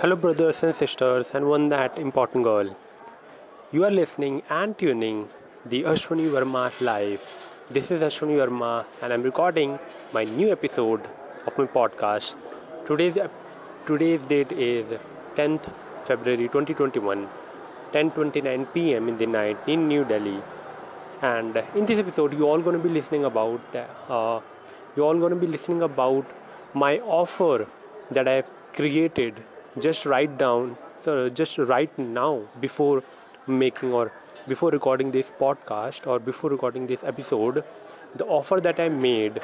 Hello, brothers and sisters, and one that important girl. You are listening and tuning the Ashwini Verma's live. This is Ashwini Verma, and I'm recording my new episode of my podcast. Today's today's date is 10th February 2021, 10:29 p.m. in the night in New Delhi. And in this episode, you all going to be listening about the, uh, you all going to be listening about my offer that I've created just write down so just right now before making or before recording this podcast or before recording this episode the offer that i made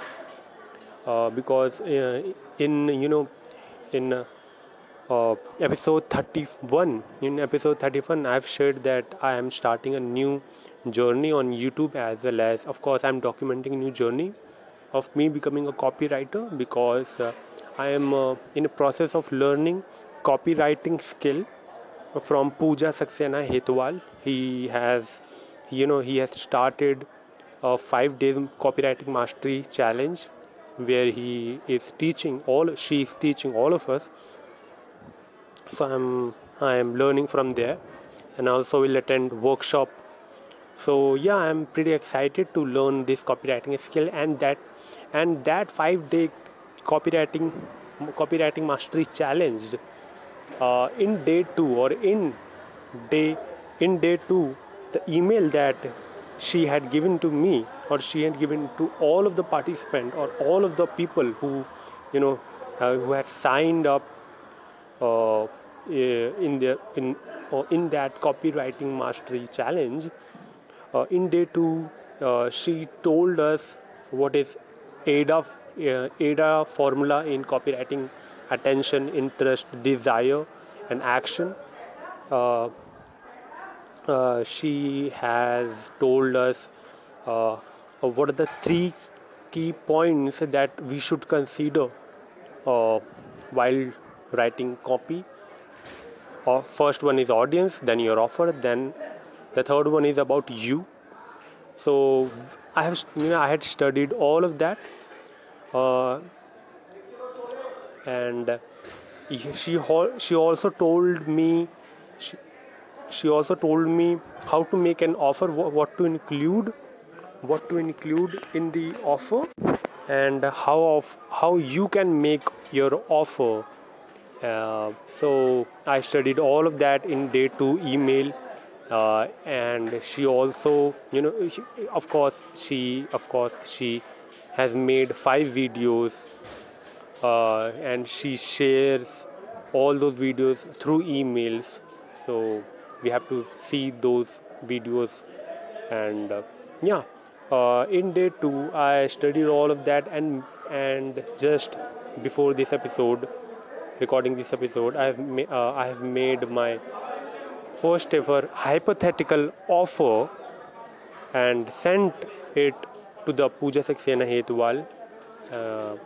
uh, because uh, in you know in uh, episode 31 in episode 31 i've shared that i am starting a new journey on youtube as well as of course i'm documenting a new journey of me becoming a copywriter because uh, i am uh, in a process of learning copywriting skill from Pooja Saxena Hetwal. He has, you know, he has started a five day copywriting mastery challenge where he is teaching all, she is teaching all of us. So I'm, I am learning from there and also will attend workshop. So yeah, I'm pretty excited to learn this copywriting skill and that, and that five day copywriting, copywriting mastery challenge uh, in day two or in day in day two the email that she had given to me or she had given to all of the participants or all of the people who you know uh, who had signed up uh, in the in uh, in that copywriting mastery challenge uh, in day two uh, she told us what is AIDA AIDA formula in copywriting attention, interest, desire, and action. Uh, uh, she has told us uh, what are the three key points that we should consider uh, while writing copy. Uh, first one is audience, then your offer, then the third one is about you. So I have you know I had studied all of that uh, and she she also told me she, she also told me how to make an offer what to include what to include in the offer and how of how you can make your offer. Uh, so i studied all of that in day 2 email uh, and she also you know she, of course she of course she has made five videos uh, and she shares all those videos through emails. So we have to see those videos and uh, yeah. Uh, in day two i studied all of that and and just before this episode recording this episode i have ma- uh, i have made my first ever hypothetical offer and sent it to the Pooja Saxena Hetwal uh,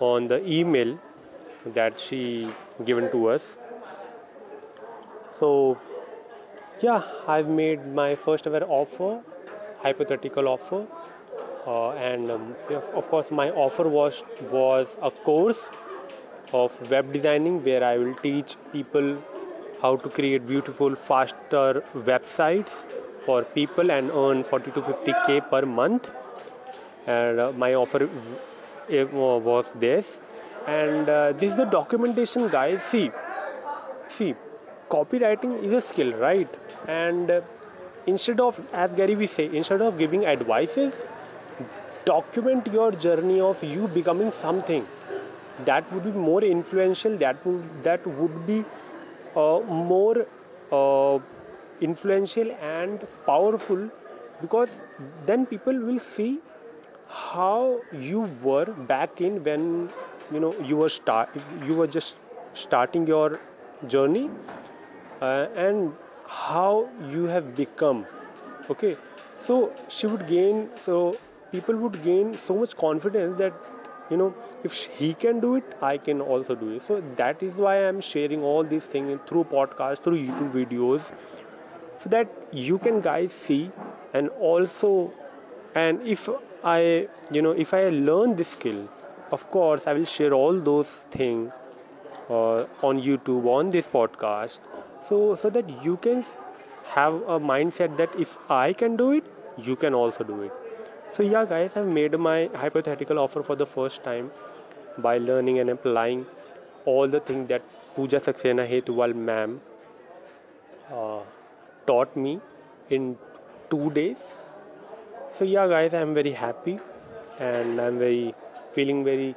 on the email that she given to us. So yeah i've made my first ever offer hypothetical offer uh, and um, of course my offer was was a course of web designing where i will teach people how to create beautiful faster websites for people and earn 40 to 50k per month. And uh, my offer was this and uh, this is the documentation guys. See see copywriting is a skill right? And uh, instead of as Gary Vee say instead of giving advices document your journey of you becoming something. That would be more influential that would that would be uh, more uh, influential and powerful because then people will see how you were back in when you know you were start you were just starting your journey uh, and how you have become okay? So she would gain so people would gain so much confidence that you know if he can do it i can also do it. So that is why i'm sharing all these things through podcast through youtube videos so that you can guys see and also and if i you know if i learn this skill of course i will share all those things uh, on youtube on this podcast so so that you can have a mindset that if i can do it you can also do it so yeah guys i've made my hypothetical offer for the first time by learning and applying all the things that Pooja Saxena Hetwal ma'am uh, taught me in two days. So yeah, guys, I'm very happy and I'm very feeling very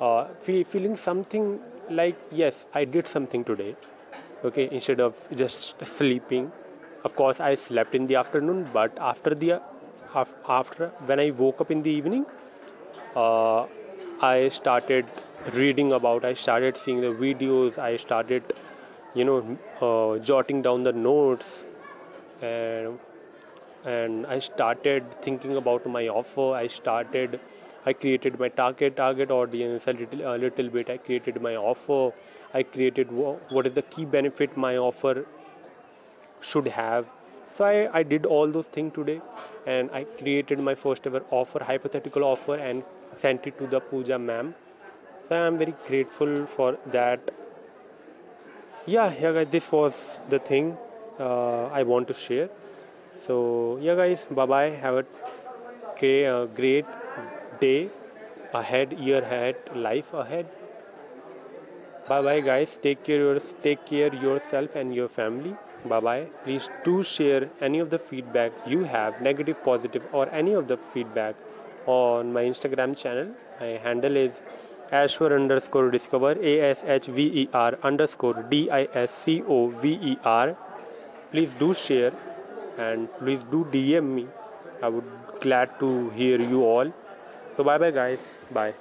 uh, feel, feeling something like yes, I did something today. Okay, instead of just sleeping. Of course, I slept in the afternoon, but after the after when I woke up in the evening, uh, I started reading about i started seeing the videos i started you know uh, jotting down the notes and and i started thinking about my offer i started i created my target target audience a little a little bit i created my offer i created what is the key benefit my offer should have so I, I did all those things today and i created my first ever offer hypothetical offer and sent it to the Pooja ma'am. So I'm very grateful for that. Yeah, yeah, guys, this was the thing uh, I want to share. So yeah, guys, bye bye. Have a great, uh, day ahead, year ahead, life ahead. Bye bye, guys. Take care, take care yourself and your family. Bye bye. Please do share any of the feedback you have, negative, positive, or any of the feedback on my Instagram channel. My handle is Ashver underscore discover A S H V E R underscore D I S C O V E R. Please do share and please do DM me. I would glad to hear you all. So bye bye guys. Bye.